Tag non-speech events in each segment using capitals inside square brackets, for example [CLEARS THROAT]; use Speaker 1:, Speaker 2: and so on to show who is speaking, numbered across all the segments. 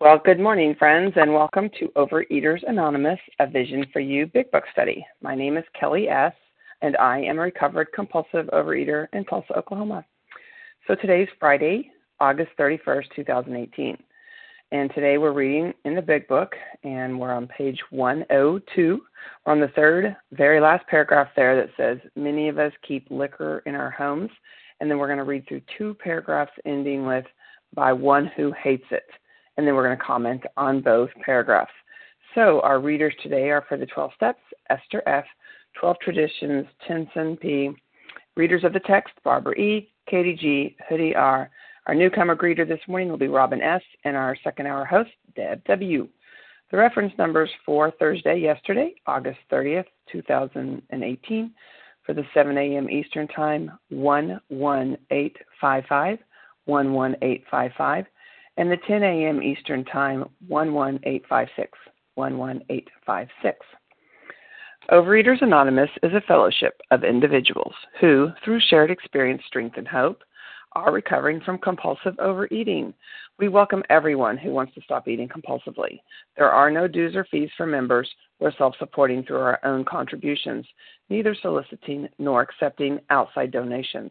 Speaker 1: Well, good morning, friends, and welcome to Overeaters Anonymous, a Vision for You Big Book Study. My name is Kelly S., and I am a recovered compulsive overeater in Tulsa, Oklahoma. So today's Friday, August 31st, 2018. And today we're reading in the Big Book, and we're on page 102. We're on the third, very last paragraph there that says, Many of us keep liquor in our homes. And then we're going to read through two paragraphs ending with, By one who hates it and then we're going to comment on both paragraphs. So our readers today are for the 12 steps, Esther F., 12 traditions, Tenzin P., readers of the text, Barbara E., Katie G., Hoodie R. Our newcomer greeter this morning will be Robin S., and our second hour host, Deb W. The reference numbers for Thursday, yesterday, August 30th, 2018, for the 7 a.m. Eastern Time, 11855, 11855 and the 10 a.m. Eastern Time 11856. 11856. Overeaters Anonymous is a fellowship of individuals who, through shared experience, strength, and hope, are recovering from compulsive overeating. We welcome everyone who wants to stop eating compulsively. There are no dues or fees for members. We're self supporting through our own contributions, neither soliciting nor accepting outside donations.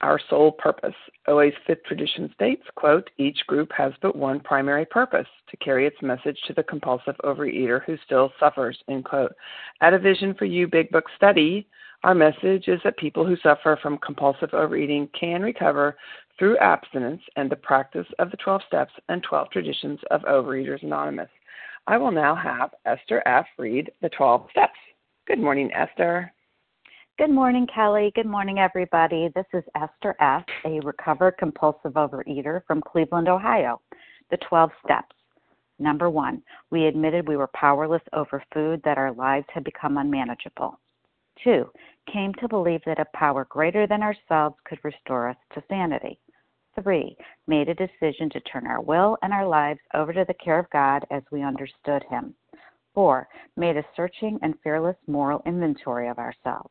Speaker 1: our sole purpose. OA's fifth tradition states, quote, each group has but one primary purpose, to carry its message to the compulsive overeater who still suffers, end quote. At a Vision for You Big Book study, our message is that people who suffer from compulsive overeating can recover through abstinence and the practice of the 12 steps and 12 traditions of Overeaters Anonymous. I will now have Esther F. read the 12 steps. Good morning, Esther.
Speaker 2: Good morning, Kelly. Good morning, everybody. This is Esther S., a recovered compulsive overeater from Cleveland, Ohio. The 12 steps. Number one, we admitted we were powerless over food, that our lives had become unmanageable. Two, came to believe that a power greater than ourselves could restore us to sanity. Three, made a decision to turn our will and our lives over to the care of God as we understood Him. Four, made a searching and fearless moral inventory of ourselves.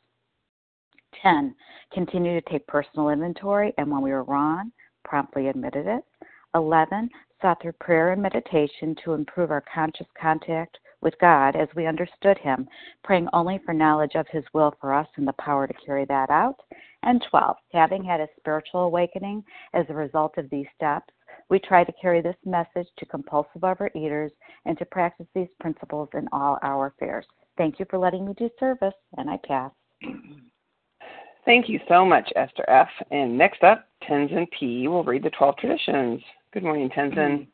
Speaker 2: 10. Continue to take personal inventory and when we were wrong, promptly admitted it. 11. Sought through prayer and meditation to improve our conscious contact with God as we understood Him, praying only for knowledge of His will for us and the power to carry that out. And 12. Having had a spiritual awakening as a result of these steps, we try to carry this message to compulsive overeaters and to practice these principles in all our affairs. Thank you for letting me do service, and I pass.
Speaker 1: Thank you so much, Esther F. And next up, Tenzin P. will read the 12 traditions. Good morning, Tenzin.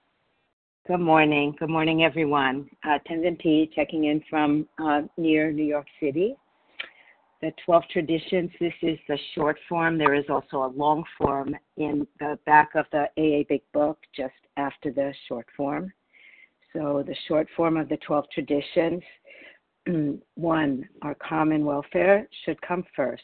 Speaker 3: Good morning. Good morning, everyone. Uh, Tenzin P. checking in from uh, near New York City. The 12 traditions, this is the short form. There is also a long form in the back of the AA Big Book just after the short form. So, the short form of the 12 traditions [CLEARS THROAT] one, our common welfare should come first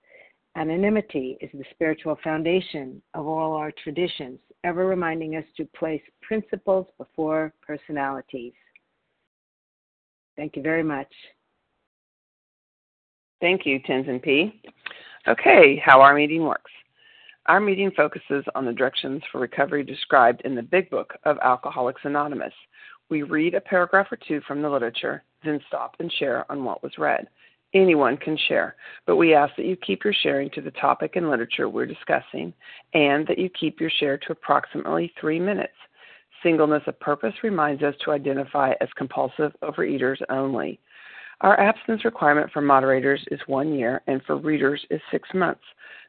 Speaker 3: Anonymity is the spiritual foundation of all our traditions, ever reminding us to place principles before personalities. Thank you very much.
Speaker 1: Thank you, Tenzin P. Okay, how our meeting works. Our meeting focuses on the directions for recovery described in the Big Book of Alcoholics Anonymous. We read a paragraph or two from the literature, then stop and share on what was read. Anyone can share, but we ask that you keep your sharing to the topic and literature we're discussing and that you keep your share to approximately three minutes. Singleness of purpose reminds us to identify as compulsive overeaters only. Our abstinence requirement for moderators is one year and for readers is six months.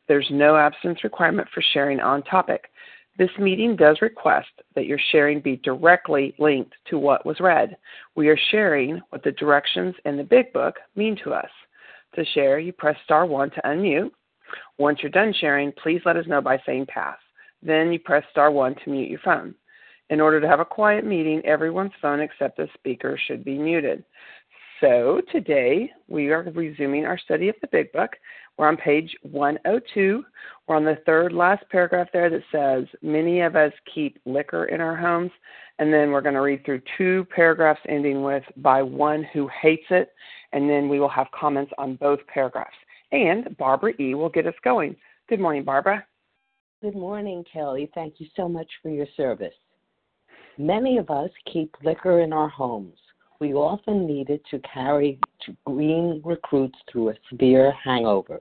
Speaker 1: There's no abstinence requirement for sharing on topic. This meeting does request that your sharing be directly linked to what was read. We are sharing what the directions in the Big Book mean to us. To share, you press star 1 to unmute. Once you're done sharing, please let us know by saying pass. Then you press star 1 to mute your phone. In order to have a quiet meeting, everyone's phone except the speaker should be muted. So today we are resuming our study of the Big Book. We're on page 102. We're on the third last paragraph there that says, Many of us keep liquor in our homes. And then we're going to read through two paragraphs ending with, By one who hates it. And then we will have comments on both paragraphs. And Barbara E. will get us going. Good morning, Barbara.
Speaker 4: Good morning, Kelly. Thank you so much for your service. Many of us keep liquor in our homes. We often needed to carry green recruits through a severe hangover.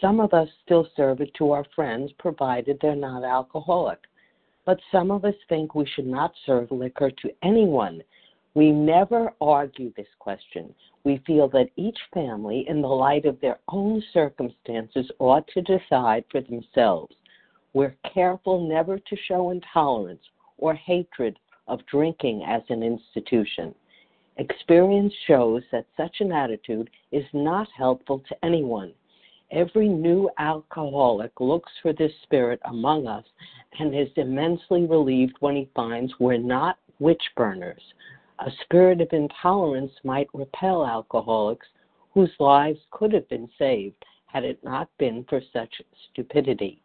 Speaker 4: Some of us still serve it to our friends, provided they're not alcoholic. But some of us think we should not serve liquor to anyone. We never argue this question. We feel that each family, in the light of their own circumstances, ought to decide for themselves. We're careful never to show intolerance or hatred of drinking as an institution. Experience shows that such an attitude is not helpful to anyone. Every new alcoholic looks for this spirit among us and is immensely relieved when he finds we're not witch burners. A spirit of intolerance might repel alcoholics whose lives could have been saved had it not been for such stupidity.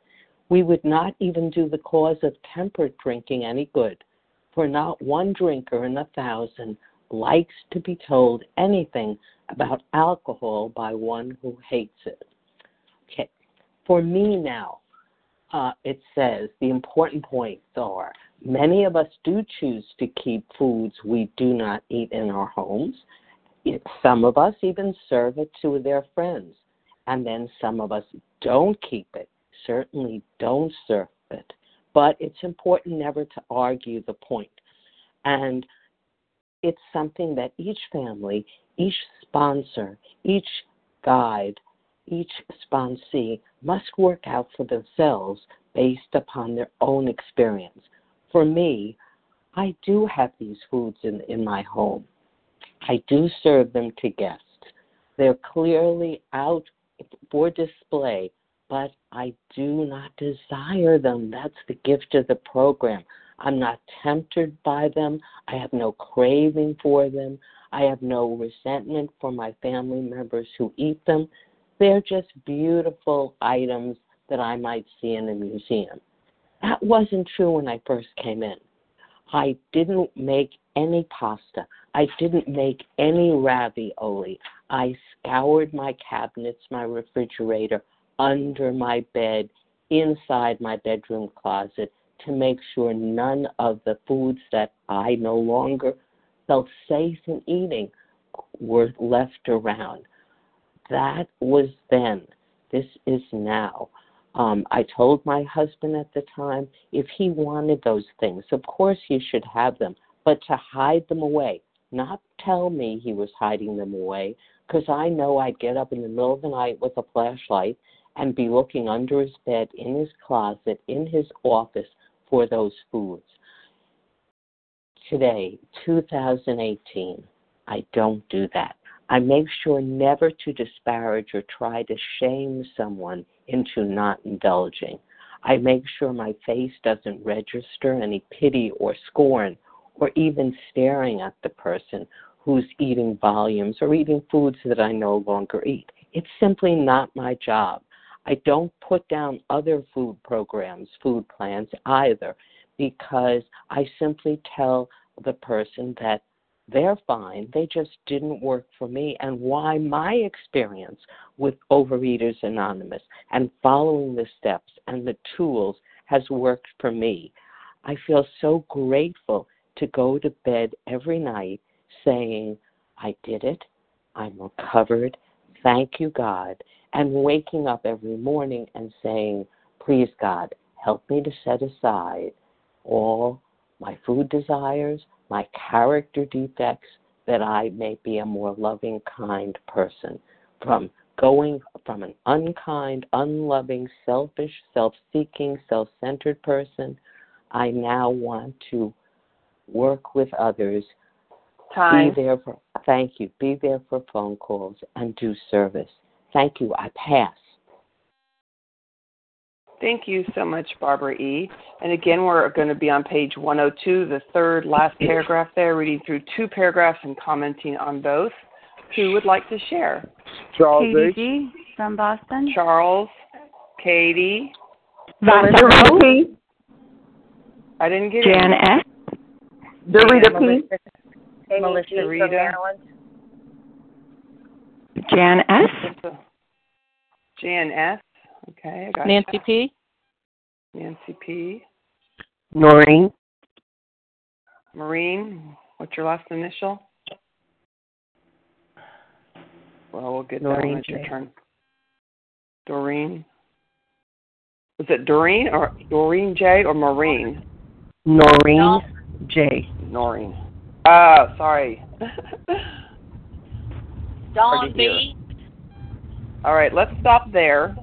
Speaker 4: We would not even do the cause of temperate drinking any good, for not one drinker in a thousand likes to be told anything about alcohol by one who hates it. Okay, for me now, uh, it says the important points are many of us do choose to keep foods we do not eat in our homes. Some of us even serve it to their friends, and then some of us don't keep it, certainly don't serve it. But it's important never to argue the point. And it's something that each family, each sponsor, each guide, each sponsee must work out for themselves based upon their own experience. For me, I do have these foods in, in my home. I do serve them to guests. They're clearly out for display, but I do not desire them. That's the gift of the program. I'm not tempted by them. I have no craving for them. I have no resentment for my family members who eat them. They're just beautiful items that I might see in a museum. That wasn't true when I first came in. I didn't make any pasta. I didn't make any ravioli. I scoured my cabinets, my refrigerator, under my bed, inside my bedroom closet to make sure none of the foods that I no longer felt safe in eating were left around. That was then. This is now. Um, I told my husband at the time if he wanted those things, of course he should have them, but to hide them away, not tell me he was hiding them away, because I know I'd get up in the middle of the night with a flashlight and be looking under his bed, in his closet, in his office for those foods. Today, 2018, I don't do that. I make sure never to disparage or try to shame someone into not indulging. I make sure my face doesn't register any pity or scorn or even staring at the person who's eating volumes or eating foods that I no longer eat. It's simply not my job. I don't put down other food programs, food plans either, because I simply tell the person that they're fine. They just didn't work for me, and why my experience with Overeaters Anonymous and following the steps and the tools has worked for me. I feel so grateful to go to bed every night saying, I did it, I'm recovered, thank you, God, and waking up every morning and saying, Please, God, help me to set aside all my food desires, my character defects, that I may be a more loving, kind person. From going from an unkind, unloving, selfish, self seeking, self centered person, I now want to work with others.
Speaker 1: Time.
Speaker 4: Be there for thank you. Be there for phone calls and do service. Thank you. I pass.
Speaker 1: Thank you so much, Barbara E. And again, we're going to be on page 102, the third last paragraph there, reading through two paragraphs and commenting on both. Who would like to share?
Speaker 5: Charles
Speaker 2: Katie
Speaker 5: H.
Speaker 2: G. from Boston.
Speaker 1: Charles, Katie.
Speaker 6: Dorita P.
Speaker 1: I didn't get
Speaker 6: Jan
Speaker 1: it.
Speaker 6: S. Dorita P.
Speaker 3: Melissa, Amy
Speaker 1: Melissa
Speaker 3: from
Speaker 1: Rita.
Speaker 3: Maryland.
Speaker 6: Jan S.
Speaker 1: Jan S. Okay, I got
Speaker 7: Nancy
Speaker 1: that.
Speaker 7: P.
Speaker 1: Nancy P.
Speaker 6: Noreen.
Speaker 1: Maureen, what's your last initial? Well, we'll get that
Speaker 6: Noreen
Speaker 1: one. It's your turn. Doreen. Was it Doreen or Doreen J or Maureen?
Speaker 6: Noreen J.
Speaker 1: Noreen. Oh, sorry. [LAUGHS]
Speaker 7: Dawn B.
Speaker 1: All right, let's stop there.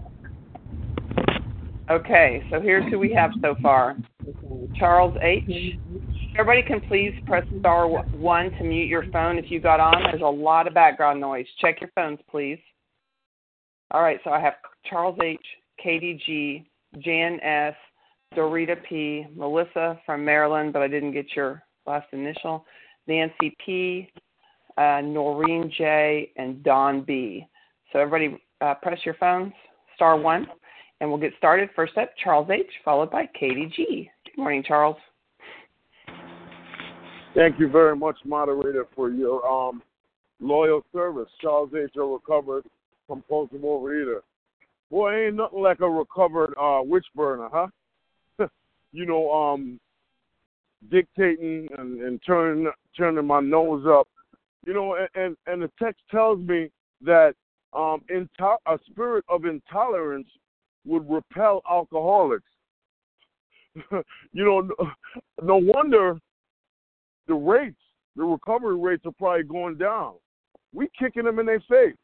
Speaker 1: Okay, so here's who we have so far Charles H. Everybody can please press star one to mute your phone if you got on. There's a lot of background noise. Check your phones, please. All right, so I have Charles H., Katie G., Jan S., Dorita P., Melissa from Maryland, but I didn't get your last initial, Nancy P., uh, Noreen J., and Don B. So everybody uh, press your phones, star one, and we'll get started. First up, Charles H., followed by Katie G. Good morning, Charles.
Speaker 5: Thank you very much, moderator, for your um, loyal service. Charles H. A recovered compulsive overeater. Boy, ain't nothing like a recovered uh, witch burner, huh? [LAUGHS] you know, um, dictating and, and turning turning my nose up. You know, and, and, the text tells me that um, into- a spirit of intolerance would repel alcoholics. [LAUGHS] you know, no, [LAUGHS] no wonder the rates, the recovery rates are probably going down. We kicking them in their face.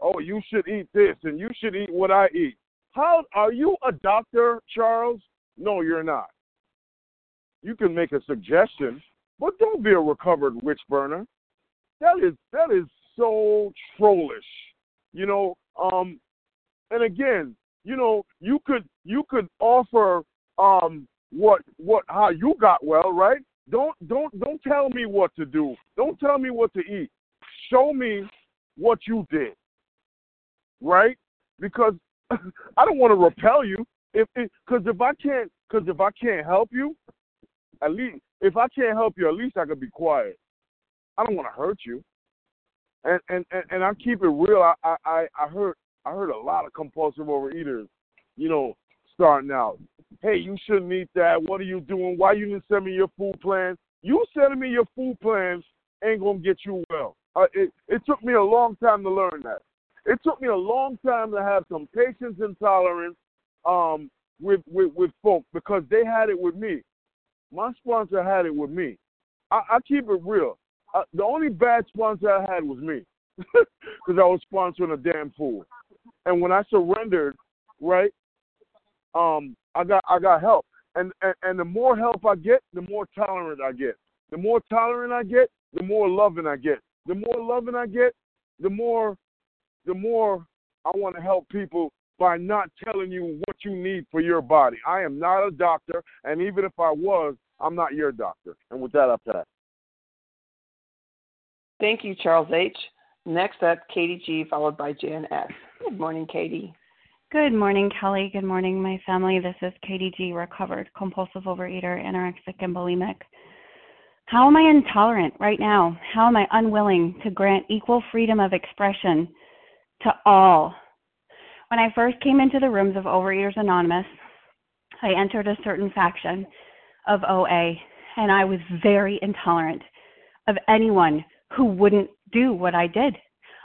Speaker 5: Oh, you should eat this and you should eat what I eat. How are you a doctor, Charles? No, you're not. You can make a suggestion, but don't be a recovered witch burner. That is that is so trollish. You know, um and again, you know, you could you could offer um what what how you got well, right? Don't don't don't tell me what to do. Don't tell me what to eat. Show me what you did. Right? Because [LAUGHS] I don't want to repel you. If because if I can't because if I can't help you, at least if I can't help you, at least I could be quiet. I don't want to hurt you. And and and, and I keep it real. I I I heard I heard a lot of compulsive overeaters, you know, starting out. Hey, you shouldn't eat that. What are you doing? Why you didn't send me your food plan? You sending me your food plans ain't gonna get you well. Uh, it it took me a long time to learn that. It took me a long time to have some patience and tolerance um, with, with with folk because they had it with me. My sponsor had it with me. I, I keep it real. The only bad sponsor I had was me [LAUGHS] because I was sponsoring a damn fool. And when I surrendered, right, um, I got I got help. And, and and the more help I get, the more tolerant I get. The more tolerant I get, the more loving I get. The more loving I get, the more the more I want to help people by not telling you what you need for your body. I am not a doctor, and even if I was, I'm not your doctor. And with that, I pass.
Speaker 1: Thank you, Charles H. Next up, Katie G, followed by Jan S. Good morning, Katie.
Speaker 7: Good morning, Kelly. Good morning, my family. This is Katie G, recovered compulsive overeater, anorexic, and bulimic. How am I intolerant right now? How am I unwilling to grant equal freedom of expression to all? When I first came into the rooms of Overeaters Anonymous, I entered a certain faction of OA, and I was very intolerant of anyone who wouldn't do what I did.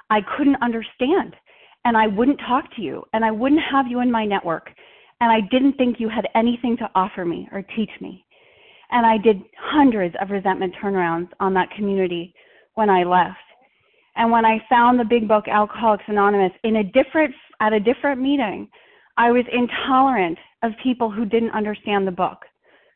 Speaker 7: I couldn't understand, and I wouldn't talk to you, and I wouldn't have you in my network, and I didn't think you had anything to offer me or teach me. And I did hundreds of resentment turnarounds on that community when I left. And when I found the big book Alcoholics Anonymous in a different at a different meeting, I was intolerant of people who didn't understand the book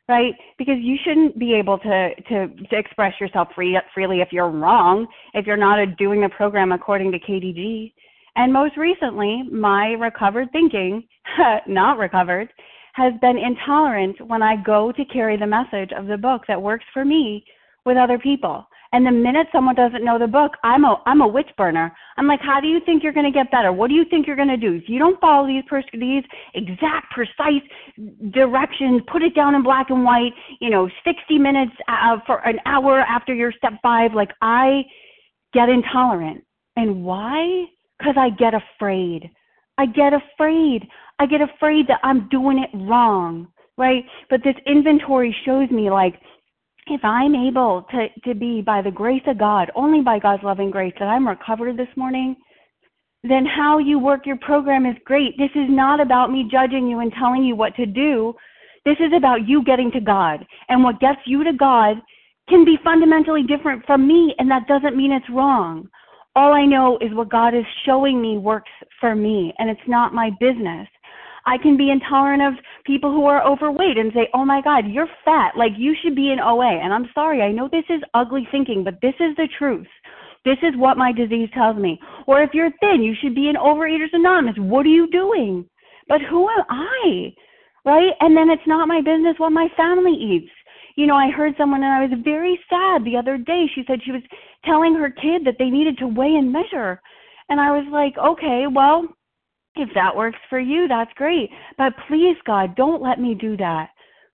Speaker 7: right? Because you shouldn't be able to to, to express yourself free, freely if you're wrong, if you're not a, doing the program according to KDG. And most recently, my recovered thinking, [LAUGHS] not recovered, has been intolerant when I go to carry the message of the book that works for me with other people. And the minute someone doesn't know the book, I'm a I'm a witch burner. I'm like, how do you think you're going to get better? What do you think you're going to do? If you don't follow these pers- these exact, precise directions, put it down in black and white. You know, 60 minutes uh, for an hour after your step five. Like I get intolerant, and why? Because I get afraid. I get afraid. I get afraid that I'm doing it wrong, right? But this inventory shows me like if I'm able to, to be by the grace of God, only by God's loving grace, that I'm recovered this morning, then how you work your program is great. This is not about me judging you and telling you what to do. This is about you getting to God. And what gets you to God can be fundamentally different from me, and that doesn't mean it's wrong. All I know is what God is showing me works for me, and it's not my business. I can be intolerant of people who are overweight and say, oh my God, you're fat. Like you should be in OA. And I'm sorry, I know this is ugly thinking, but this is the truth. This is what my disease tells me. Or if you're thin, you should be in Overeaters Anonymous. What are you doing? But who am I? Right? And then it's not my business what my family eats. You know, I heard someone and I was very sad the other day. She said she was telling her kid that they needed to weigh and measure. And I was like, okay, well, if that works for you, that's great. But please, God, don't let me do that.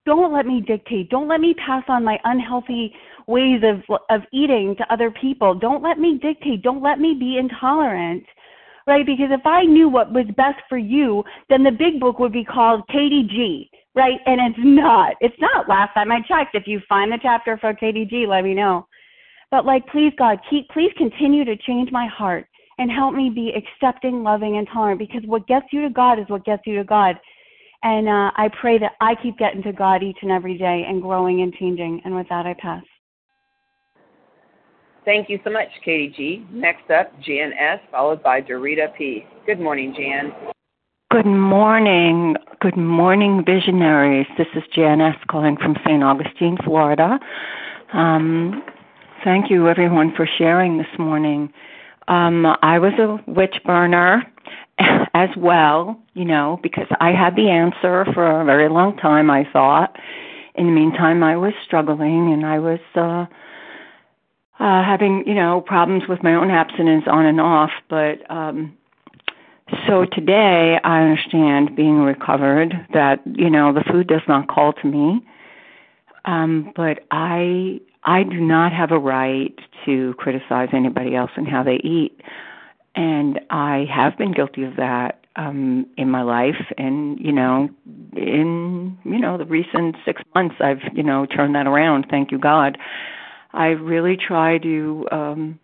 Speaker 7: Don't let me dictate. Don't let me pass on my unhealthy ways of of eating to other people. Don't let me dictate. Don't let me be intolerant. Right? Because if I knew what was best for you, then the big book would be called KDG, right? And it's not. It's not. Last time I checked, if you find the chapter for KDG, let me know. But like, please, God, keep please continue to change my heart and help me be accepting, loving, and tolerant because what gets you to God is what gets you to God. And uh, I pray that I keep getting to God each and every day and growing and changing. And with that, I pass.
Speaker 1: Thank you so much, Katie G. Next up, Jan S., followed by Dorita P. Good morning, Jan.
Speaker 6: Good morning. Good morning, visionaries. This is Jan S. calling from St. Augustine, Florida. Um, thank you, everyone, for sharing this morning. Um, I was a witch burner [LAUGHS] as well, you know, because I had the answer for a very long time, I thought. In the meantime, I was struggling and I was uh, uh, having, you know, problems with my own abstinence on and off. But um, so today I understand being recovered that, you know, the food does not call to me. Um, but I I do not have a right to criticize anybody else and how they eat. And I have been guilty of that um in my life and you know in you know the recent 6 months I've you know turned that around thank you God I really try to um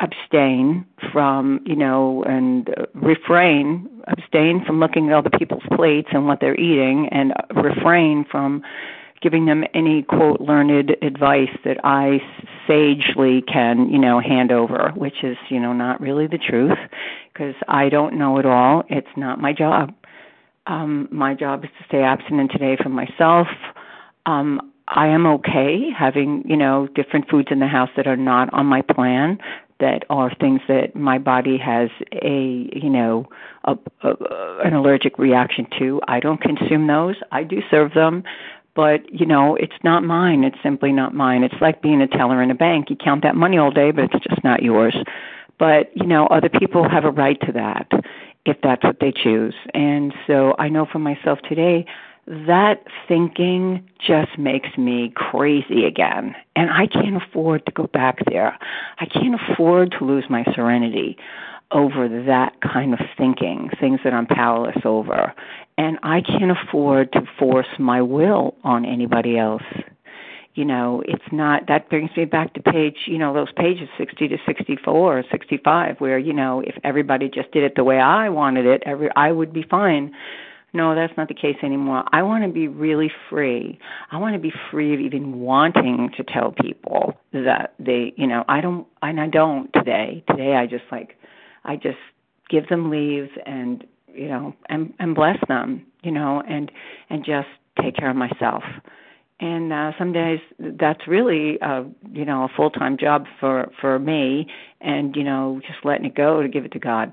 Speaker 6: abstain from you know and uh, refrain abstain from looking at other people's plates and what they're eating and refrain from giving them any quote learned advice that I sagely can, you know, hand over, which is, you know, not really the truth because I don't know it all. It's not my job. Um my job is to stay abstinent today for myself. Um I am okay having, you know, different foods in the house that are not on my plan that are things that my body has a you know a, a, an allergic reaction to i don't consume those i do serve them but you know it's not mine. It's simply not mine. It's like being a teller in a bank. You count that money all day but it's just not yours. But you know other people have a right to that if that's what they choose. And so i know for myself today that thinking just makes me crazy again. And i can't afford to go back there. I can't afford to lose my serenity over that kind of thinking, things that I'm powerless over. And I can't afford to force my will on anybody else. You know, it's not, that brings me back to page, you know, those pages 60 to 64 or 65, where, you know, if everybody just did it the way I wanted it, every, I would be fine. No, that's not the case anymore. I want to be really free. I want to be free of even wanting to tell people that they, you know, I don't, and I don't today. Today I just like, I just give them leave and you know and and bless them you know and and just take care of myself and uh some days that's really uh you know a full time job for for me and you know just letting it go to give it to god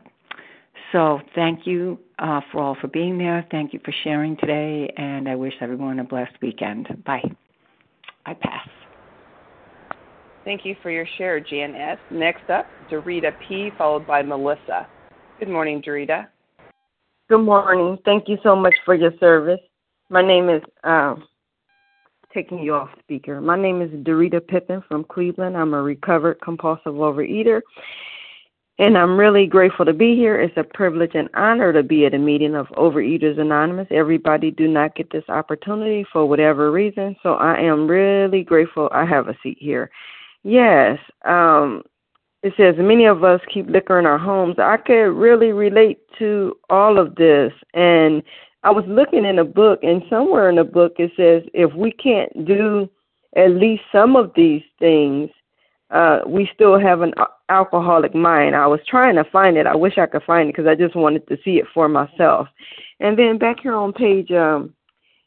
Speaker 6: so thank you uh for all for being there thank you for sharing today and i wish everyone a blessed weekend bye i pass
Speaker 1: Thank you for your share, Jan S. Next up, Dorita P., followed by Melissa. Good morning, Dorita.
Speaker 8: Good morning. Thank you so much for your service. My name is, uh, taking you off speaker. My name is Dorita Pippin from Cleveland. I'm a recovered compulsive overeater. And I'm really grateful to be here. It's a privilege and honor to be at a meeting of Overeaters Anonymous. Everybody do not get this opportunity for whatever reason. So I am really grateful I have a seat here. Yes. Um, it says many of us keep liquor in our homes. I could really relate to all of this. And I was looking in a book, and somewhere in the book it says if we can't do at least some of these things, uh, we still have an alcoholic mind. I was trying to find it. I wish I could find it because I just wanted to see it for myself. And then back here on page um,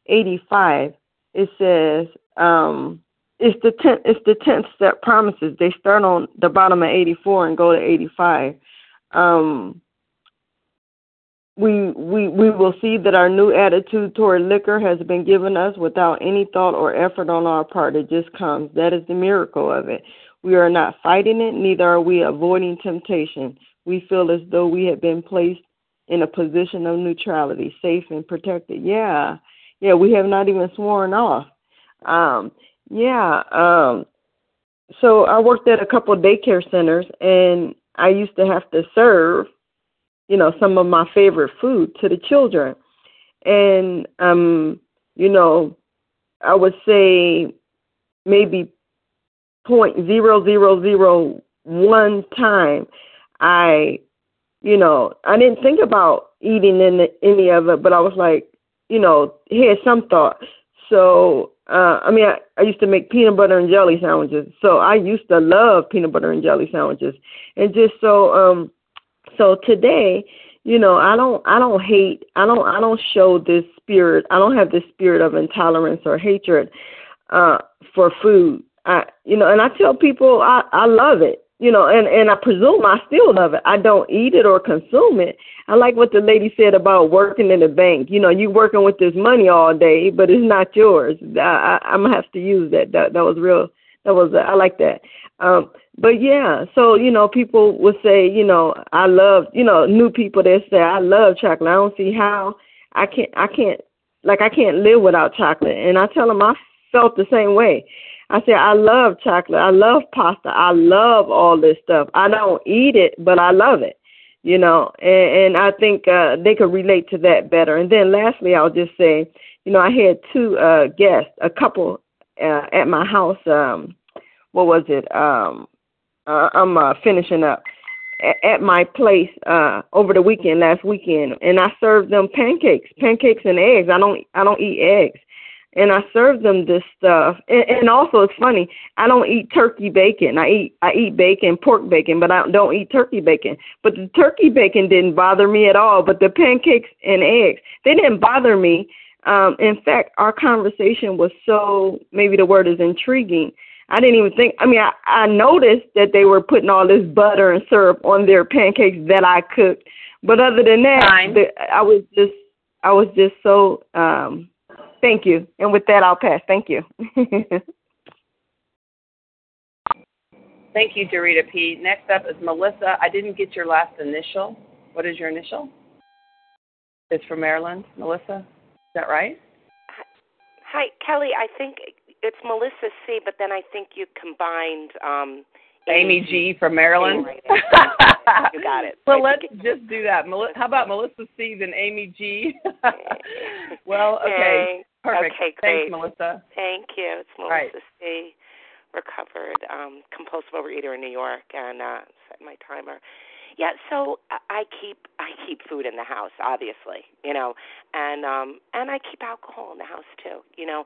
Speaker 8: 85, it says, um, it's the tenth it's the tenth step promises. They start on the bottom of eighty four and go to eighty five. Um, we we we will see that our new attitude toward liquor has been given us without any thought or effort on our part. It just comes. That is the miracle of it. We are not fighting it, neither are we avoiding temptation. We feel as though we have been placed in a position of neutrality, safe and protected. Yeah. Yeah, we have not even sworn off. Um, yeah. Um, so I worked at a couple of daycare centers, and I used to have to serve, you know, some of my favorite food to the children, and um, you know, I would say maybe point zero zero zero one time I, you know, I didn't think about eating any any of it, but I was like, you know, had some thought. So uh, I mean, I, I used to make peanut butter and jelly sandwiches, so I used to love peanut butter and jelly sandwiches, and just so um, so today, you know, I don't I don't hate I don't I don't show this spirit I don't have this spirit of intolerance or hatred uh, for food. I you know, and I tell people I I love it you know, and and I presume I still love it. I don't eat it or consume it. I like what the lady said about working in the bank. You know, you working with this money all day, but it's not yours. I, I, I'm gonna have to use that. That that was real. That was I like that. Um, but yeah, so you know, people would say, you know, I love, you know, new people that say I love chocolate. I don't see how I can't. I can't like I can't live without chocolate. And I tell them I felt the same way. I said, I love chocolate. I love pasta. I love all this stuff. I don't eat it, but I love it. You know, and, and I think uh, they could relate to that better. And then lastly, I'll just say, you know, I had two uh, guests, a couple uh, at my house. Um, what was it? Um, uh, I'm uh, finishing up at my place uh over the weekend last weekend and I served them pancakes, pancakes and eggs. I don't I don't eat eggs and I serve them this stuff. And, and also, it's funny. I don't eat turkey bacon. I eat I eat bacon, pork bacon, but I don't eat turkey bacon. But the turkey bacon didn't bother me at all. But the pancakes and eggs, they didn't bother me. Um, in fact, our conversation was so maybe the word is intriguing. I didn't even think. I mean, I, I noticed that they were putting all this butter and syrup on their pancakes that I cooked. But other than that, the, I was just I was just so um Thank you. And with that, I'll pass. Thank you. [LAUGHS]
Speaker 1: Thank you, Dorita P. Next up is Melissa. I didn't get your last initial. What is your initial? It's from Maryland. Melissa, is that right?
Speaker 9: Hi, Kelly. I think it's Melissa C, but then I think you combined um,
Speaker 1: Amy G from Maryland. [LAUGHS]
Speaker 9: you got it. [LAUGHS]
Speaker 1: Well, let's just do that. How about Melissa C and Amy G? well, okay. Perfect.
Speaker 9: Okay, great.
Speaker 1: Thanks, Melissa.
Speaker 9: Thank you. It's Melissa
Speaker 1: right.
Speaker 9: C, recovered um, compulsive overeater in New York, and uh, set my timer. Yeah, so I keep I keep food in the house, obviously, you know, and um and I keep alcohol in the house too, you know,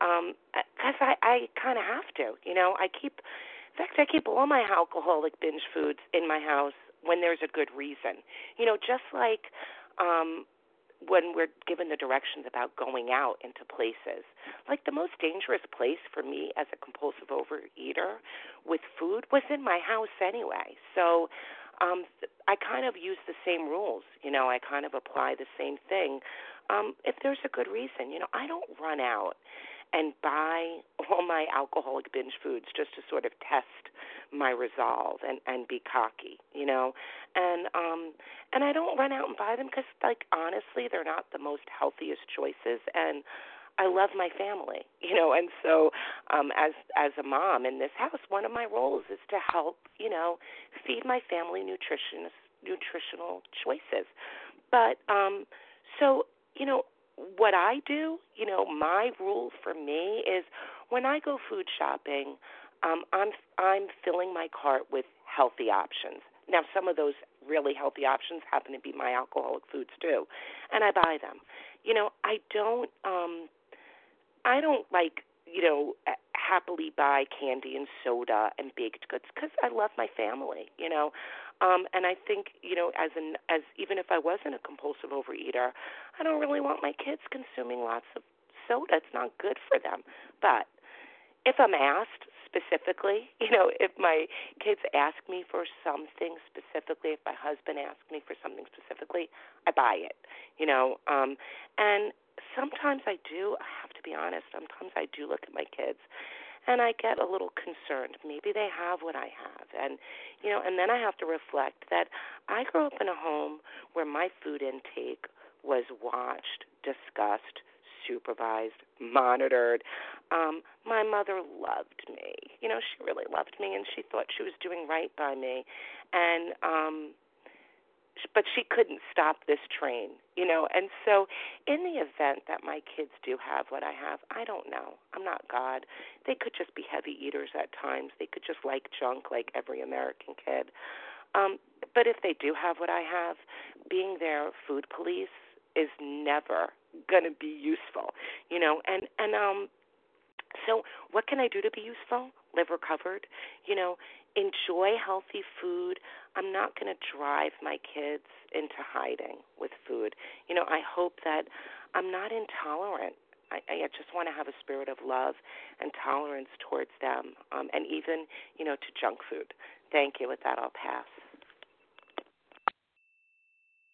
Speaker 9: um because I I kind of have to, you know. I keep, in fact, I keep all my alcoholic binge foods in my house when there's a good reason, you know, just like um when we're given the directions about going out into places. Like the most dangerous place for me as a compulsive overeater with food was in my house anyway. So um I kind of use the same rules, you know, I kind of apply the same thing. Um if there's a good reason, you know, I don't run out and buy all my alcoholic binge foods just to sort of test my resolve and and be cocky, you know. And um and I don't run out and buy them cuz like honestly, they're not the most healthiest choices and I love my family, [LAUGHS] you know, and so um as as a mom in this house, one of my roles is to help, you know, feed my family nutrition nutritional choices. But um so, you know, what I do, you know, my rule for me is when I go food shopping, um, I'm I'm filling my cart with healthy options. Now, some of those really healthy options happen to be my alcoholic foods too, and I buy them. You know, I don't um, I don't like you know happily buy candy and soda and baked goods because I love my family. You know, um, and I think, you know, as an as even if I wasn't a compulsive overeater, I don't really want my kids consuming lots of soda. It's not good for them. But if I'm asked specifically, [LAUGHS] you know, if my kids ask me for something specifically, if my husband asks me for something specifically, I buy it. You know, um and sometimes I do, I have to be honest, sometimes I do look at my kids and I get a little concerned. Maybe they have what I have. And, you know, and then I have to reflect that I grew up in a home where my food intake was watched, discussed, supervised, monitored. Um, my mother loved me. You know, she really loved me and she thought she was doing right by me. And um but she couldn't stop this train, you know. And so, in the event that my kids do have what I have, I don't know. I'm not God. They could just be heavy eaters at times. They could just like junk like every American kid. Um, but if they do have what I have, being their food police is never going to be useful, you know. And and um, so what can I do to be useful? Live recovered, you know enjoy healthy food. I'm not going to drive my kids into hiding with food. You know, I hope that I'm not intolerant. I, I just want to have a spirit of love and tolerance towards them, um, and even, you know, to junk food. Thank you. With that, I'll pass.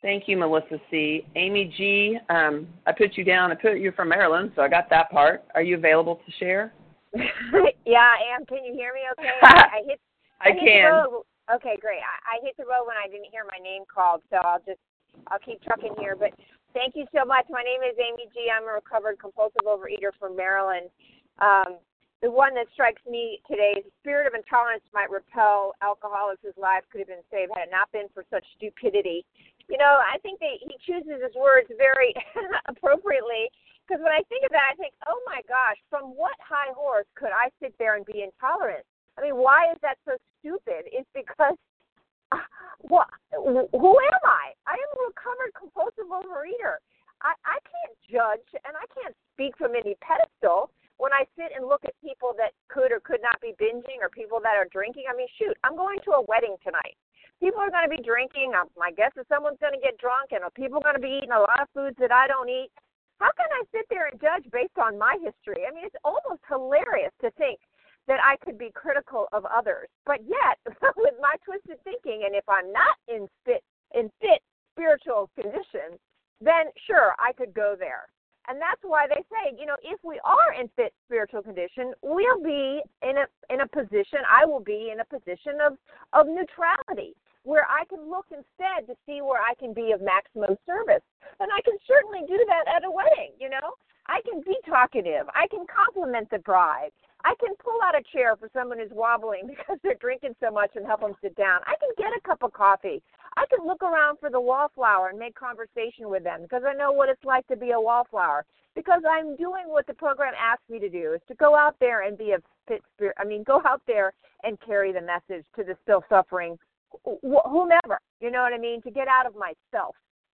Speaker 1: Thank you, Melissa C. Amy G. Um, I put you down. I put you from Maryland, so I got that part. Are you available to share? [LAUGHS]
Speaker 10: yeah, I am. Can you hear me? Okay. [LAUGHS] I hit
Speaker 1: I, I can.
Speaker 10: Okay, great. I, I hit the road when I didn't hear my name called, so I'll just I'll keep trucking here. But thank you so much. My name is Amy G. I'm a recovered compulsive overeater from Maryland, Um, the one that strikes me today is the spirit of intolerance might repel alcoholics whose lives could have been saved had it not been for such stupidity. You know, I think that he chooses his words very [LAUGHS] appropriately because when I think of that, I think, oh my gosh, from what high horse could I sit there and be intolerant? I mean, why is that so stupid? It's because, [LAUGHS] uh, what? Who am I? I am a recovered compulsive overeater. I, I can't judge and I can't speak from any pedestal when I sit and look at people that could or could not be binging or people that are drinking. I mean, shoot, I'm going to a wedding tonight. People are going to be drinking. Um, my guess is someone's going to get drunk, and people are going to be eating a lot of foods that I don't eat. How can I sit there and judge based on my history? I mean, it's almost hilarious to think that I could be critical of others. But yet, [LAUGHS] with my twisted thinking, and if I'm not in fit in fit spiritual condition, then sure I could go there. And that's why they say, you know, if we are in fit spiritual condition, we'll be in a in a position. I will be in a position of of neutrality, where I can look instead to see where I can be of maximum service. And I can certainly do that at a wedding. You know, I can be talkative. I can compliment the bride. I can pull out a chair for someone who's wobbling [LAUGHS] because they're drinking so much and help them sit down. I can get a cup of coffee. I can look around for the wallflower and make conversation with them because I know what it's like to be a wallflower. Because I'm doing what the program asks me to do is to go out there and be a fit spirit. I mean, go out there and carry the message to the still suffering, wh- whomever. You know what I mean? To get out of myself,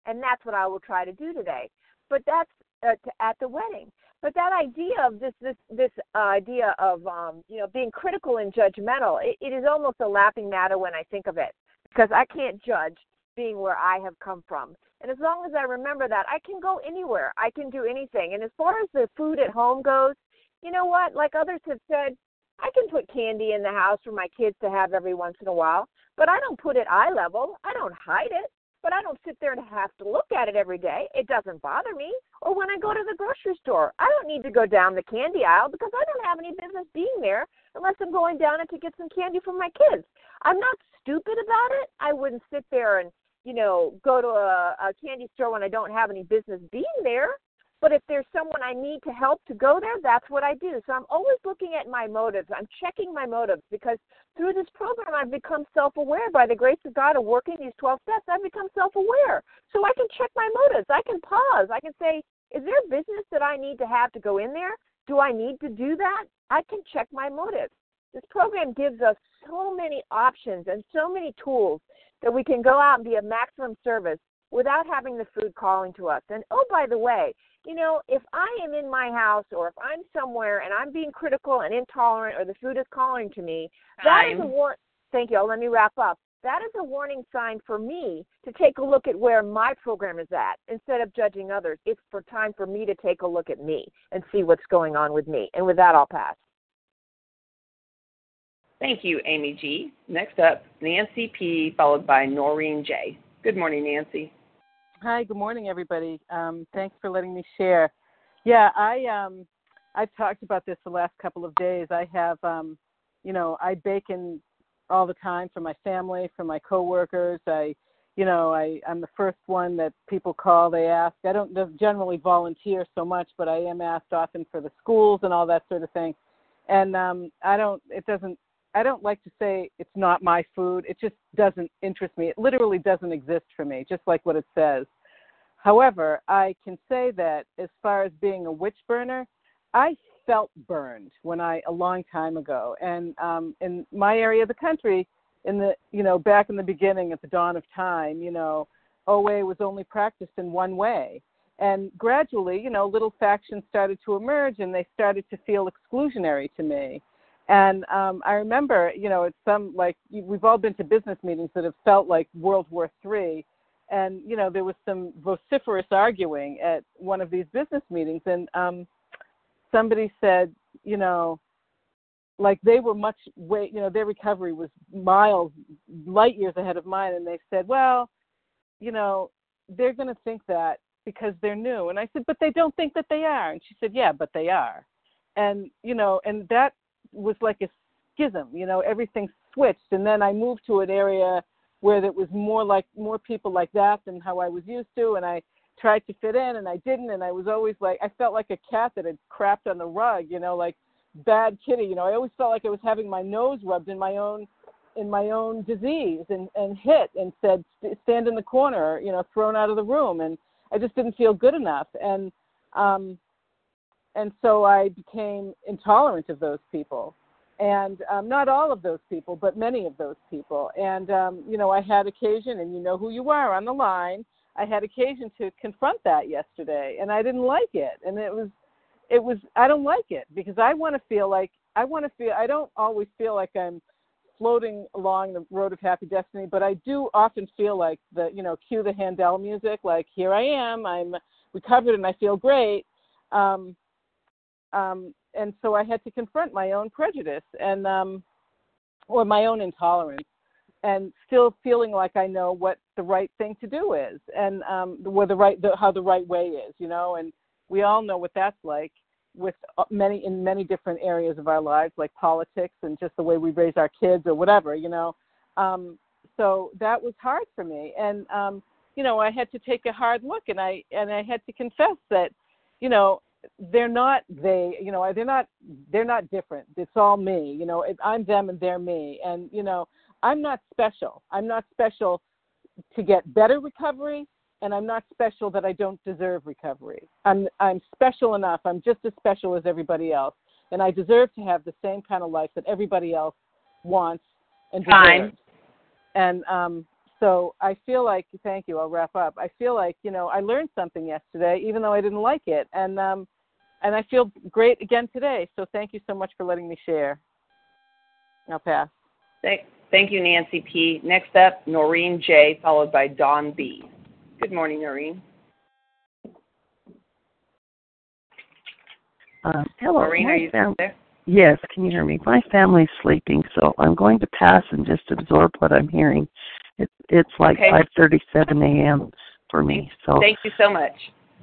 Speaker 10: and that's what I will try to do today. But that's uh, to, at the wedding. But that idea of this this this uh, idea of um, you know being critical and judgmental, it, it is almost a laughing matter when I think of it because I can't judge being where I have come from. And as long as I remember that, I can go anywhere. I can do anything. And as far as the food at home goes, you know what? Like others have said, I can put candy in the house for my kids to have every once in a while, but I don't put it eye level. I don't hide it, but I don't sit there and have to look at it every day. It doesn't bother me. Or when I go to the grocery store, I don't need to go down the candy aisle because I don't have any business being there unless I'm going down it to get some candy for my kids. I'm not stupid about it. I wouldn't sit there and, you know, go to a, a candy store when I don't have any business being there. But if there's someone I need to help to go there, that's what I do. So I'm always looking at my motives. I'm checking my motives because through this program, I've become self aware by the grace of God of working these 12 steps. I've become self aware. So I can check my motives. I can pause. I can say, is there business that I need to have to go in there? Do I need to do that? I can check my motives. This program gives us so many options and so many tools that we can go out and be of maximum service without having the food calling to us. And oh, by the way, you know, if I am in my house or if I'm somewhere and I'm being critical and intolerant or the food is calling to me, that is a war. Thank you. Let me wrap up. That is a warning sign for me to take a look at where my program is at instead of judging others. It's for time for me to take a look at me and see what's going on with me. And with that, I'll pass.
Speaker 1: Thank you, Amy G. Next up, Nancy P., followed by Noreen J. Good morning, Nancy.
Speaker 11: Hi, good morning, everybody. Um, thanks for letting me share. Yeah, I um, I've talked about this the last couple of days. I have, um, you know, I bake in all the time for my family, for my coworkers. I, you know, I I'm the first one that people call. They ask. I don't generally volunteer so much, but I am asked often for the schools and all that sort of thing. And um, I don't. It doesn't I don't like to say it's not my food. It just doesn't interest me. It literally doesn't exist for me, just like what it says. However, I can say that as far as being a witch burner, I felt burned when I a long time ago, and um, in my area of the country, in the you know back in the beginning at the dawn of time, you know, OA was only practiced in one way, and gradually, you know, little factions started to emerge, and they started to feel exclusionary to me and um, I remember, you know, it's some like we've all been to business meetings that have felt like World War Three, and you know there was some vociferous arguing at one of these business meetings, and um, somebody said, you know, like they were much way, you know, their recovery was miles, light years ahead of mine, and they said, well, you know, they're going to think that because they're new, and I said, but they don't think that they are, and she said, yeah, but they are, and you know, and that was like a schism. You know, everything switched, and then I moved to an area where there was more like more people like that than how I was used to, and I tried to fit in and I didn't and I was always like I felt like a cat that had crapped on the rug, you know, like bad kitty, you know. I always felt like I was having my nose rubbed in my own in my own disease and and hit and said stand in the corner, you know, thrown out of the room and I just didn't feel good enough and um and so I became intolerant of those people and um, not all of those people, but many of those people. And um, you know, I had occasion, and you know who you are on the line. I had occasion to confront that yesterday, and I didn't like it. And it was, it was, I don't like it because I want to feel like I want to feel. I don't always feel like I'm floating along the road of happy destiny, but I do often feel like the, you know, cue the Handel music, like here I am, I'm recovered and I feel great. Um, um, and so I had to confront my own prejudice and um, or my own intolerance, and still feeling like I know what the right thing to do is, and um, where the right the, how the right way is, you know. And we all know what that's like with uh, many in many different areas of our lives, like politics and just the way we raise our kids or whatever, you know. Um, so that was hard for me, and um, you know, I had to take a hard look, and I and I had to confess that, you know, they're not they you know they're not they're not different. It's all me you know i'm them and they're me. And you know i'm not special. I'm not special to get better recovery and i'm not special that i don't deserve recovery. I'm i'm special enough. I'm just as special as everybody else. And i deserve to have the same kind of life that everybody else wants and deserves.
Speaker 9: Fine.
Speaker 11: and um so I feel like thank you. I'll wrap up. I feel like you know I learned something yesterday, even though I didn't like it, and um, and I feel great again today. So thank you so much for letting me share. I'll pass.
Speaker 1: Thank, thank you, Nancy P. Next up, Noreen J, followed by Dawn B. Good morning, Noreen.
Speaker 12: Uh, hello.
Speaker 1: Noreen, are you
Speaker 12: fam-
Speaker 1: there?
Speaker 12: Yes, can you hear me? My family's sleeping, so I'm going to pass and just absorb what I'm hearing. It's it's like
Speaker 1: Okay.
Speaker 12: 5:37 a.m. for me. So,
Speaker 1: Thank you so much.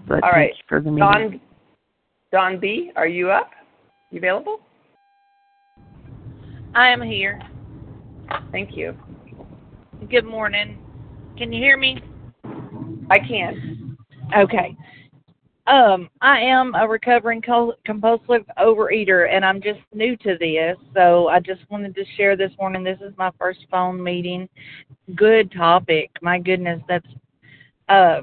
Speaker 12: but
Speaker 1: All
Speaker 12: thank
Speaker 1: right,
Speaker 12: you for the meeting.
Speaker 1: Dawn, Dawn B, are you up? You available?
Speaker 13: I am here.
Speaker 1: Thank you.
Speaker 13: Good morning. Can you hear me?
Speaker 1: I can.
Speaker 13: Okay. Um, I am a recovering compulsive overeater, and I'm just new to this, so I just wanted to share this morning. This is my first phone meeting. Good topic. My goodness, that's uh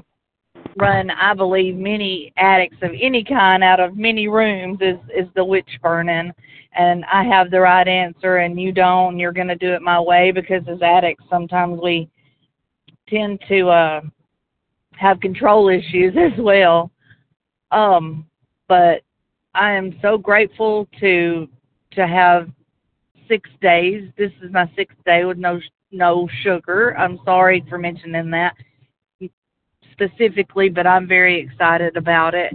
Speaker 13: run, I believe, many addicts of any kind out of many rooms is is the witch burning. And I have the right answer, and you don't. And you're going to do it my way because as addicts, sometimes we tend to uh have control issues [LAUGHS] as well. Um, but I am so grateful to to have six days. This is my sixth day with no no sugar. I'm sorry for mentioning that specifically, but I'm very excited about it.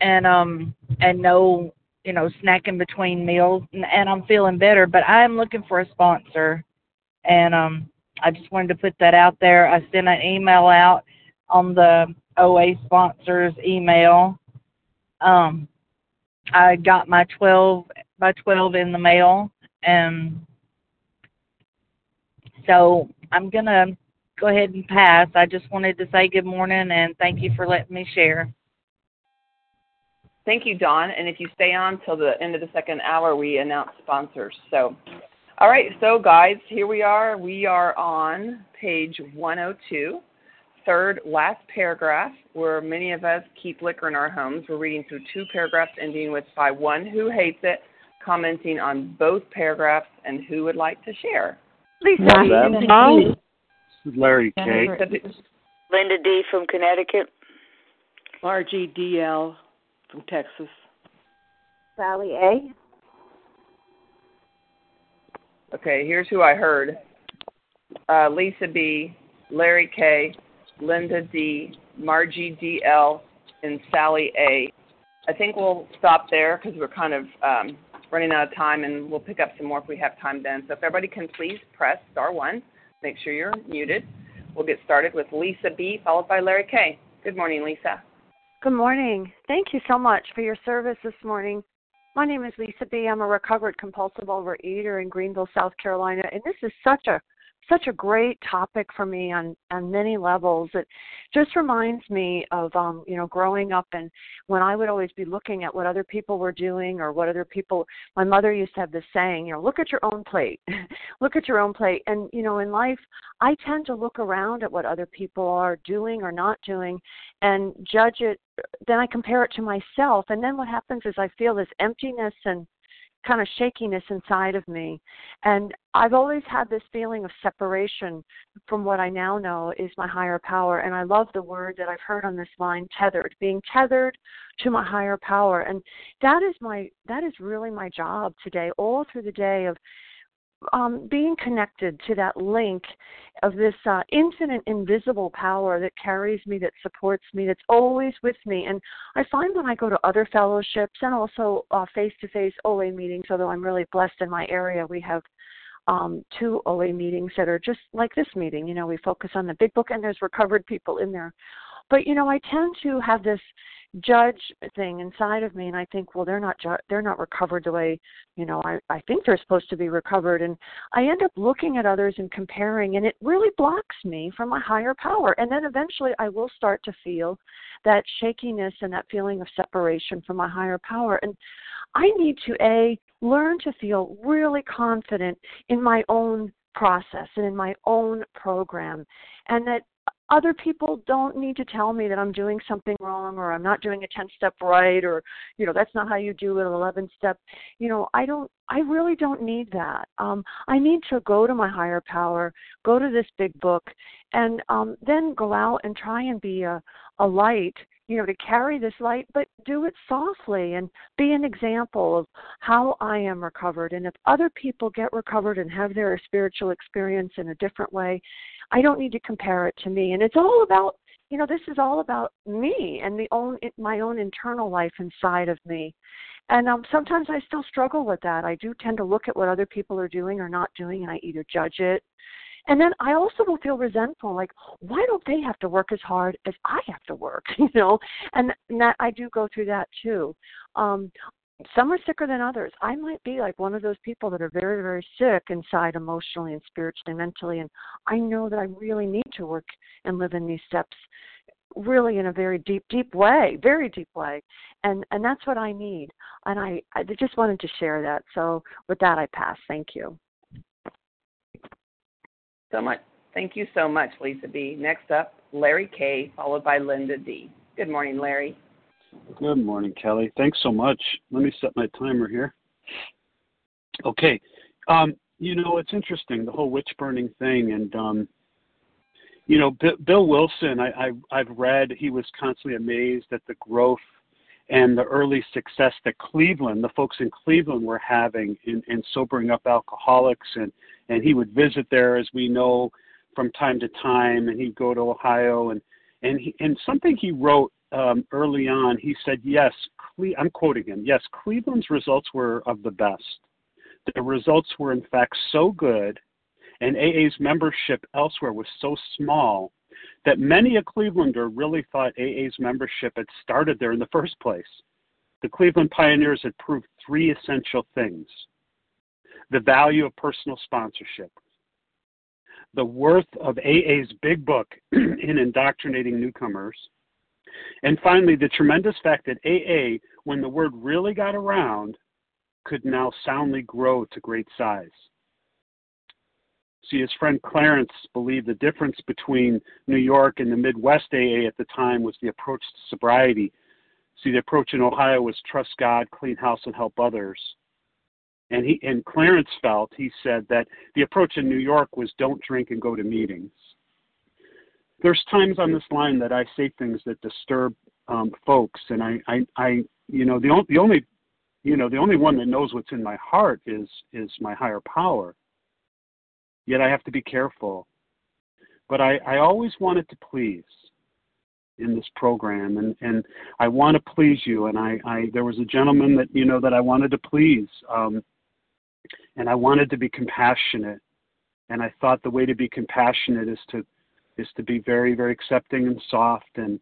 Speaker 13: And um and no you know snacking between meals and, and I'm feeling better. But I am looking for a sponsor, and um I just wanted to put that out there. I sent an email out on the OA sponsors email. Um, I got my 12 by 12 in the mail, and so I'm gonna go ahead and pass. I just wanted to say good morning and thank you for letting me share.
Speaker 1: Thank you, Dawn. And if you stay on till the end of the second hour, we announce sponsors. So, all right. So, guys, here we are. We are on page 102, third last paragraph, where many of us keep liquor in our homes. We're reading through two paragraphs ending with by one who hates it, commenting on both paragraphs, and who would like to share.
Speaker 14: Lisa
Speaker 15: This is Larry K.
Speaker 14: Linda D. from Connecticut.
Speaker 16: Margie DL from Texas.
Speaker 10: Sally A.
Speaker 1: Okay, here's who I heard uh, Lisa B., Larry K., Linda D., Margie D.L., and Sally A. I think we'll stop there because we're kind of um, running out of time and we'll pick up some more if we have time then. So if everybody can please press star one, make sure you're muted. We'll get started with Lisa B., followed by Larry K. Good morning, Lisa.
Speaker 17: Good morning. Thank you so much for your service this morning. My name is Lisa B. I'm a recovered compulsive overeater in Greenville, South Carolina, and this is such a such a great topic for me on on many levels. It just reminds me of um, you know growing up and when I would always be looking at what other people were doing or what other people. My mother used to have this saying, you know, look at your own plate, [LAUGHS] look at your own plate. And you know, in life, I tend to look around at what other people are doing or not doing, and judge it. Then I compare it to myself, and then what happens is I feel this emptiness and kind of shakiness inside of me. And I've always had this feeling of separation from what I now know is my higher power. And I love the word that I've heard on this line, tethered, being tethered to my higher power. And that is my that is really my job today, all through the day of um, being connected to that link of this uh, infinite invisible power that carries me, that supports me, that's always with me. And I find when I go to other fellowships and also face to face OA meetings, although I'm really blessed in my area, we have um, two OA meetings that are just like this meeting. You know, we focus on the big book and there's recovered people in there. But, you know, I tend to have this judge thing inside of me and I think well they're not ju- they're not recovered the way you know I I think they're supposed to be recovered. And I end up looking at others and comparing and it really blocks me from my higher power. And then eventually I will start to feel that shakiness and that feeling of separation from my higher power. And I need to a learn to feel really confident in my own process and in my own program and that other people don't need to tell me that I'm doing something wrong or I'm not doing a 10 step right or you know that's not how you do an 11 step you know I don't I really don't need that. Um I need to go to my higher power go to this big book and um then go out and try and be a a light you know to carry this light but do it softly and be an example of how I am recovered. And if other people get recovered and have their spiritual experience in a different way I don't need to compare it to me. And it's all about, you know, this is all about me and the own my own internal life inside of me. And um, sometimes I still struggle with that. I do tend to look at what other people are doing or not doing, and I either judge it. And then I also will feel resentful, like, why don't they have to work as hard as I have to work, [LAUGHS] you know? And, and that I do go through that too. Um, some are sicker than others. I might be like one of those people that are very, very sick inside emotionally and spiritually and mentally. And I know that I really need to work and live in these steps really in a very deep, deep way, very deep way. And and that's what I need. And I, I just wanted to share that. So with that I pass. Thank you.
Speaker 1: So much. Thank you so much, Lisa B. Next up, Larry K, followed by Linda D. Good morning, Larry.
Speaker 15: Good morning, Kelly. Thanks so much. Let me set my timer here. Okay. Um, you know, it's interesting the whole witch burning thing, and um, you know, B- Bill Wilson. I, I I've read he was constantly amazed at the growth and the early success that Cleveland, the folks in Cleveland, were having in, in sobering up alcoholics, and and he would visit there, as we know, from time to time, and he'd go to Ohio, and and he, and something he wrote um, early on, he said, yes, Cle- I'm quoting him, yes, Cleveland's results were of the best. The results were, in fact, so good, and AA's membership elsewhere was so small that many a Clevelander really thought AA's membership had started there in the first place. The Cleveland pioneers had proved three essential things the value of personal sponsorship, the worth of AA's big book [CLEARS THROAT] in indoctrinating newcomers, and finally, the tremendous fact that AA, when the word really got around, could now soundly grow to great size. See, his friend Clarence believed the difference between New York and the Midwest AA at the time was the approach to sobriety. See, the approach in Ohio was trust God, clean house, and help others. And he and Clarence felt, he said, that the approach in New York was don't drink and go to meetings there's times on this line that I say things that disturb um, folks, and I, I, I, you know, the, the only, you know, the only one that knows what's in my heart is is my higher power. Yet I have to be careful. But I, I always wanted to please in this program, and and I want to please you. And I, I there was a gentleman that you know that I wanted to please, um, and I wanted to be compassionate. And I thought the way to be compassionate is to is to be very very accepting and soft and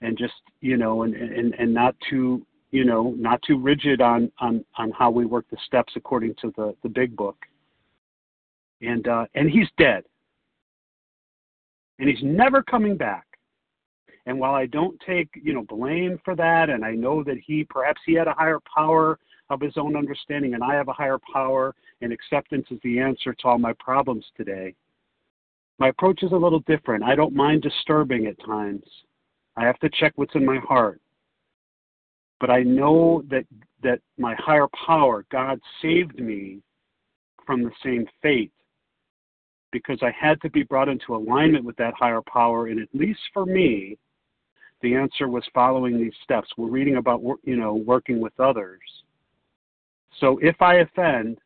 Speaker 15: and just you know and and and not too you know not too rigid on on on how we work the steps according to the the big book and uh and he's dead and he's never coming back. And while I don't take, you know, blame for that, and I know that he perhaps he had a higher power of his own understanding, and I have a higher power, and acceptance is the answer to all my problems today. My approach is a little different. I don't mind disturbing at times. I have to check what's in my heart. But I know that that my higher power, God saved me from the same fate because I had to be brought into alignment with that higher power and at least for me the answer was following these steps. We're reading about you know working with others. So if I offend,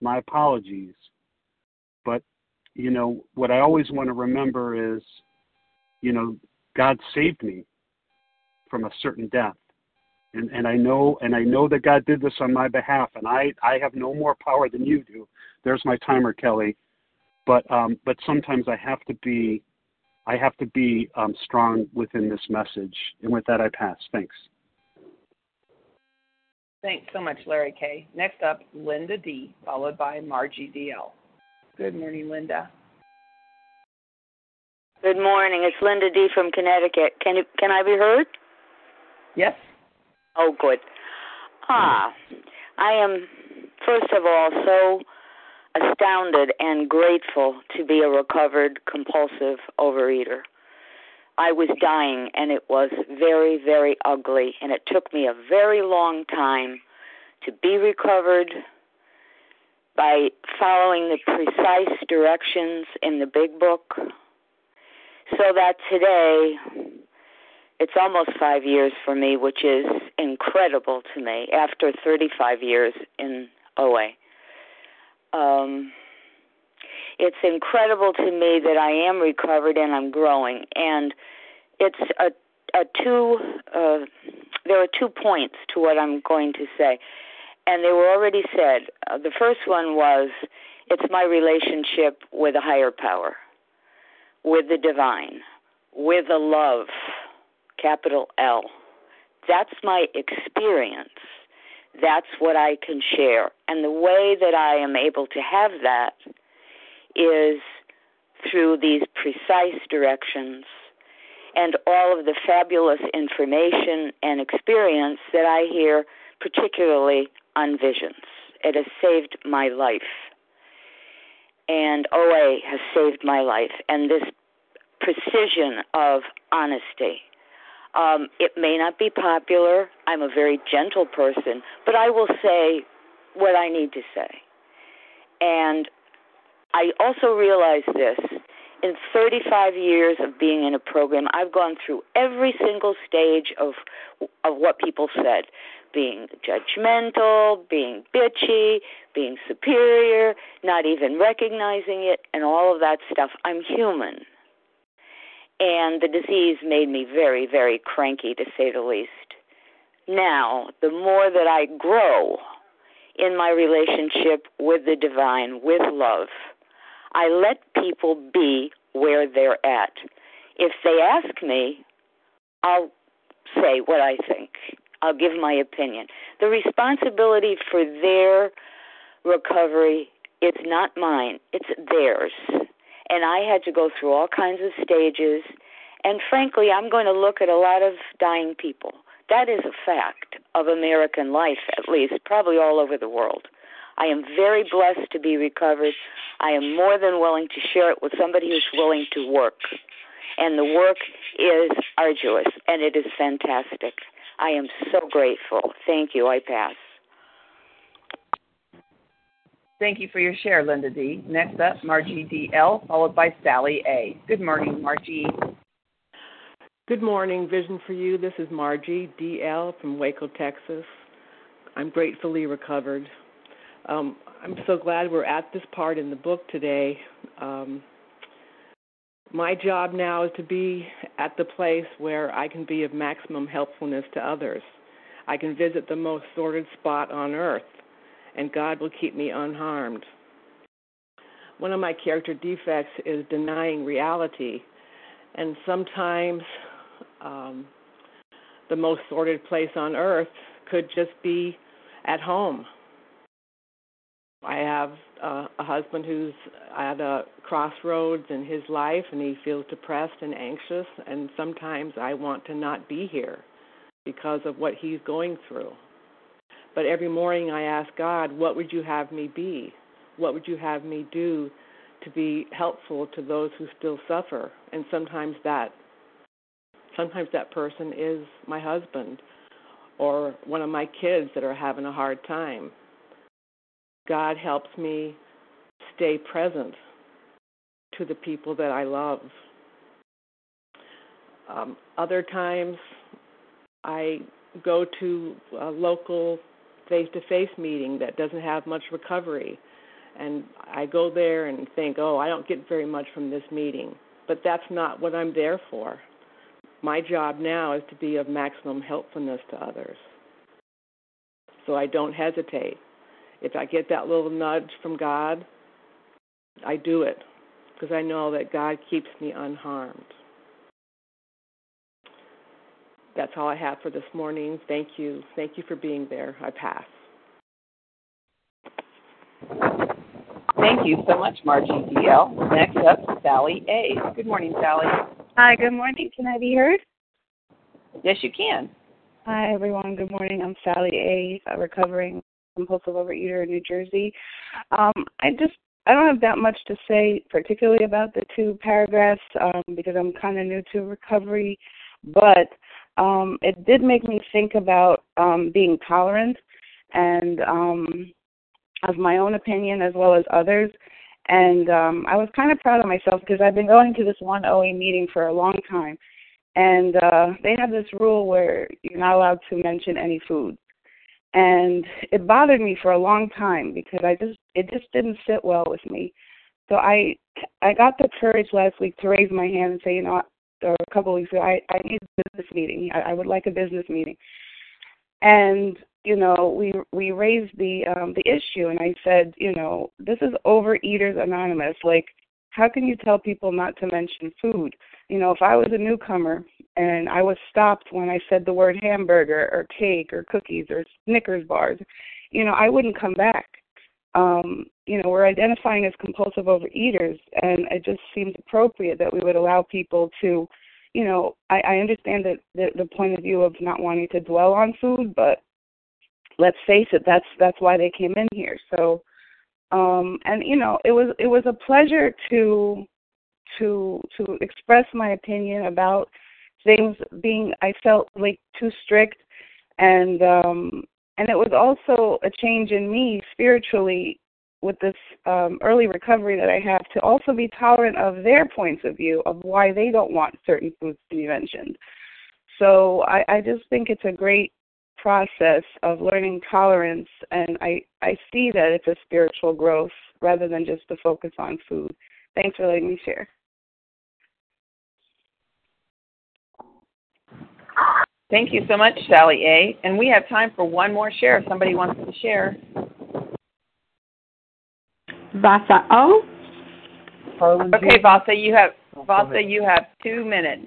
Speaker 15: my apologies. You know what I always want to remember is, you know, God saved me from a certain death. And and I know and I know that God did this on my behalf and I I have no more power than you do. There's my timer, Kelly. But um but sometimes I have to be I have to be um, strong within this message. And with that, I pass. Thanks.
Speaker 1: Thanks so much, Larry K. Next up, Linda D., followed by Margie DL. Good morning, Linda.
Speaker 14: Good morning. It's Linda D. from Connecticut. Can you, can I be heard?
Speaker 1: Yes.
Speaker 14: Oh, good. Ah, I am first of all so astounded and grateful to be a recovered compulsive overeater. I was dying and it was very, very ugly, and it took me a very long time to be recovered by following the precise directions in the big book. So that today, it's almost five years for me, which is incredible to me after 35 years in OA um, it's incredible to me that I am recovered and I'm growing. And it's a, a two. Uh, there are two points to what I'm going to say, and they were already said. Uh, the first one was it's my relationship with a higher power, with the divine, with a love, capital L. That's my experience that's what I can share. And the way that I am able to have that is through these precise directions and all of the fabulous information and experience that I hear, particularly on visions. It has saved my life. And OA has saved my life. And this precision of honesty um, it may not be popular. I'm a very gentle person, but I will say what I need to say. And I also realize this in 35 years of being in a program, I've gone through every single stage of of what people said, being judgmental, being bitchy, being superior, not even recognizing it, and all of that stuff. I'm human and the disease made me very, very cranky to say the least. Now, the more that I grow in my relationship with the divine, with love, I let people be where they're at. If they ask me, I'll say what I think. I'll give my opinion. The responsibility for their recovery, it's not mine, it's theirs and I had to go through all kinds of stages. And frankly, I'm going to look at a lot of dying people. That is a fact of American life, at least, probably all over the world. I am very blessed to be recovered. I am more than willing to share it with somebody who's willing to work. And the work is arduous and it is fantastic. I am so grateful. Thank you. I pass.
Speaker 1: Thank you for your share, Linda D. Next up, Margie D.L., followed by Sally A. Good morning, Margie.
Speaker 16: Good morning, Vision for You. This is Margie D.L. from Waco, Texas. I'm gratefully recovered. Um, I'm so glad we're at this part in the book today. Um, my job now is to be at the place where I can be of maximum helpfulness to others. I can visit the most sordid spot on earth and God will keep me unharmed. One of my character defects is denying reality, and sometimes um, the most sordid place on earth could just be at home. I have uh, a husband who's at a crossroads in his life and he feels depressed and anxious and sometimes I want to not be here because of what he's going through. But every morning I ask God, what would you have me be? What would you have me do to be helpful to those who still suffer? And sometimes that sometimes that person is my husband or one of my kids that are having a hard time God helps me stay present to the people that I love. Um, other times, I go to a local face to face meeting that doesn't have much recovery. And I go there and think, oh, I don't get very much from this meeting. But that's not what I'm there for. My job now is to be of maximum helpfulness to others. So I don't hesitate. If I get that little nudge from God, I do it because I know that God keeps me unharmed. That's all I have for this morning. Thank you. Thank you for being there. I pass.
Speaker 1: Thank you so much, Margie DL. Next up, Sally A. Good morning, Sally.
Speaker 18: Hi, good morning. Can I be heard?
Speaker 1: Yes, you can.
Speaker 18: Hi, everyone. Good morning. I'm Sally A., a recovering compulsive overeater in New Jersey. Um, I just I don't have that much to say, particularly about the two paragraphs, um, because I'm kind of new to recovery. But um, it did make me think about um, being tolerant and um, of my own opinion as well as others. And um, I was kind of proud of myself because I've been going to this one OA meeting for a long time. And uh, they have this rule where you're not allowed to mention any food and it bothered me for a long time because I just it just didn't sit well with me. So I I got the courage last week to raise my hand and say, you know, or a couple of weeks ago, I I need a business meeting. I, I would like a business meeting. And you know, we we raised the um the issue, and I said, you know, this is Overeaters Anonymous. Like, how can you tell people not to mention food? You know, if I was a newcomer and I was stopped when I said the word hamburger or cake or cookies or Snickers bars, you know, I wouldn't come back. Um, you know, we're identifying as compulsive overeaters, and it just seems appropriate that we would allow people to, you know, I, I understand that the, the point of view of not wanting to dwell on food, but let's face it, that's that's why they came in here. So, um, and you know, it was it was a pleasure to to to express my opinion about things being I felt like too strict and um and it was also a change in me spiritually with this um early recovery that I have to also be tolerant of their points of view of why they don't want certain foods to be mentioned. So I, I just think it's a great process of learning tolerance and I, I see that it's a spiritual growth rather than just the focus on food. Thanks for letting me share.
Speaker 1: Thank you so much, Sally A. And we have time for one more share if somebody wants to share.
Speaker 19: Vasa O.
Speaker 1: Okay, Vasa, you have Vasa, you have two minutes.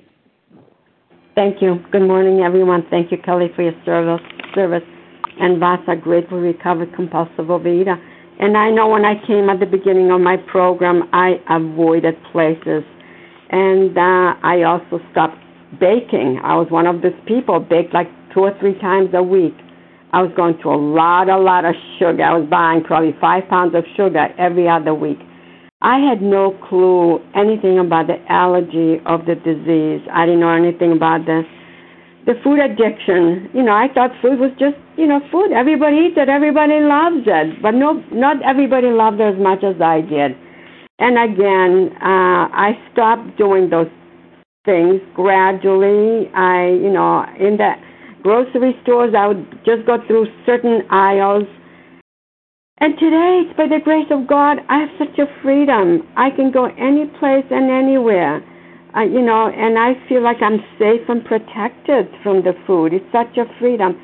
Speaker 19: Thank you. Good morning, everyone. Thank you, Kelly, for your service. Service, and Vasa, grateful recovered compulsive overeater. And I know when I came at the beginning of my program, I avoided places, and uh, I also stopped baking. I was one of those people, baked like two or three times a week. I was going through a lot, a lot of sugar. I was buying probably five pounds of sugar every other week. I had no clue anything about the allergy of the disease. I didn't know anything about the the food addiction. You know, I thought food was just, you know, food. Everybody eats it, everybody loves it. But no not everybody loved it as much as I did. And again, uh I stopped doing those things gradually. I, you know, in the grocery stores, I would just go through certain aisles. And today, by the grace of God, I have such a freedom. I can go any place and anywhere. Uh, you know, and I feel like I'm safe and protected from the food. It's such a freedom.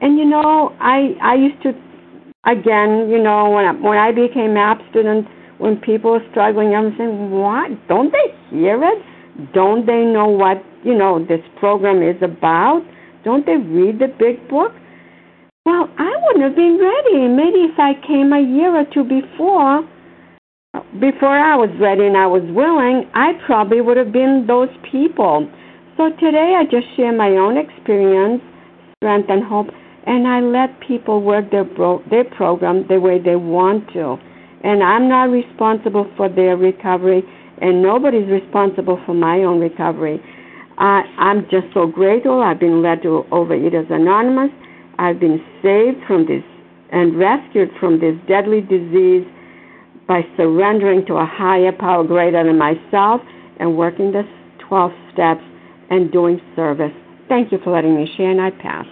Speaker 19: And you know, I I used to, again, you know, when I, when I became abstinent, when people were struggling, I'm saying, what? Don't they hear it? Don't they know what, you know, this program is about? Don't they read the big book? Well, I wouldn't have been ready. Maybe if I came a year or two before, before I was ready and I was willing, I probably would have been those people. So today I just share my own experience, strength, and hope, and I let people work their bro- their program the way they want to. And I'm not responsible for their recovery, and nobody's responsible for my own recovery. I, I'm just so grateful. I've been led to Overeaters Anonymous. I've been saved from this and rescued from this deadly disease by surrendering to a higher power greater than myself and working the 12 steps and doing service. Thank you for letting me share, and I pass.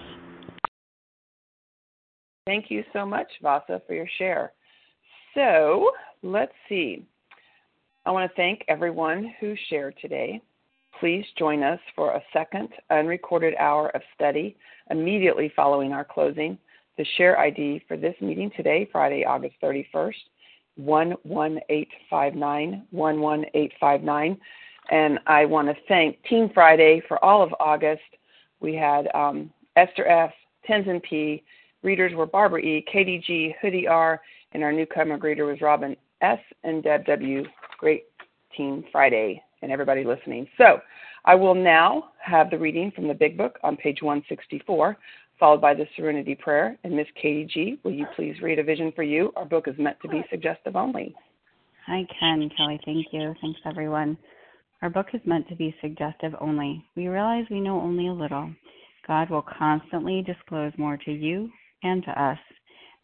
Speaker 1: Thank you so much, Vasa, for your share. So let's see. I want to thank everyone who shared today. Please join us for a second unrecorded hour of study immediately following our closing. The share ID for this meeting today, Friday, August 31st, 11859, 11859. And I want to thank Team Friday for all of August. We had um, Esther F., Tenzin P., readers were Barbara E., Katie G., Hoodie R., and our newcomer greeter was Robin S. and Deb W. Great Team Friday, and everybody listening. So I will now have the reading from the Big Book on page 164, followed by the Serenity Prayer. And Miss Katie G., will you please read a vision for you? Our book is meant to be suggestive only.
Speaker 7: I can, Kelly. Thank you. Thanks, everyone. Our book is meant to be suggestive only. We realize we know only a little. God will constantly disclose more to you and to us.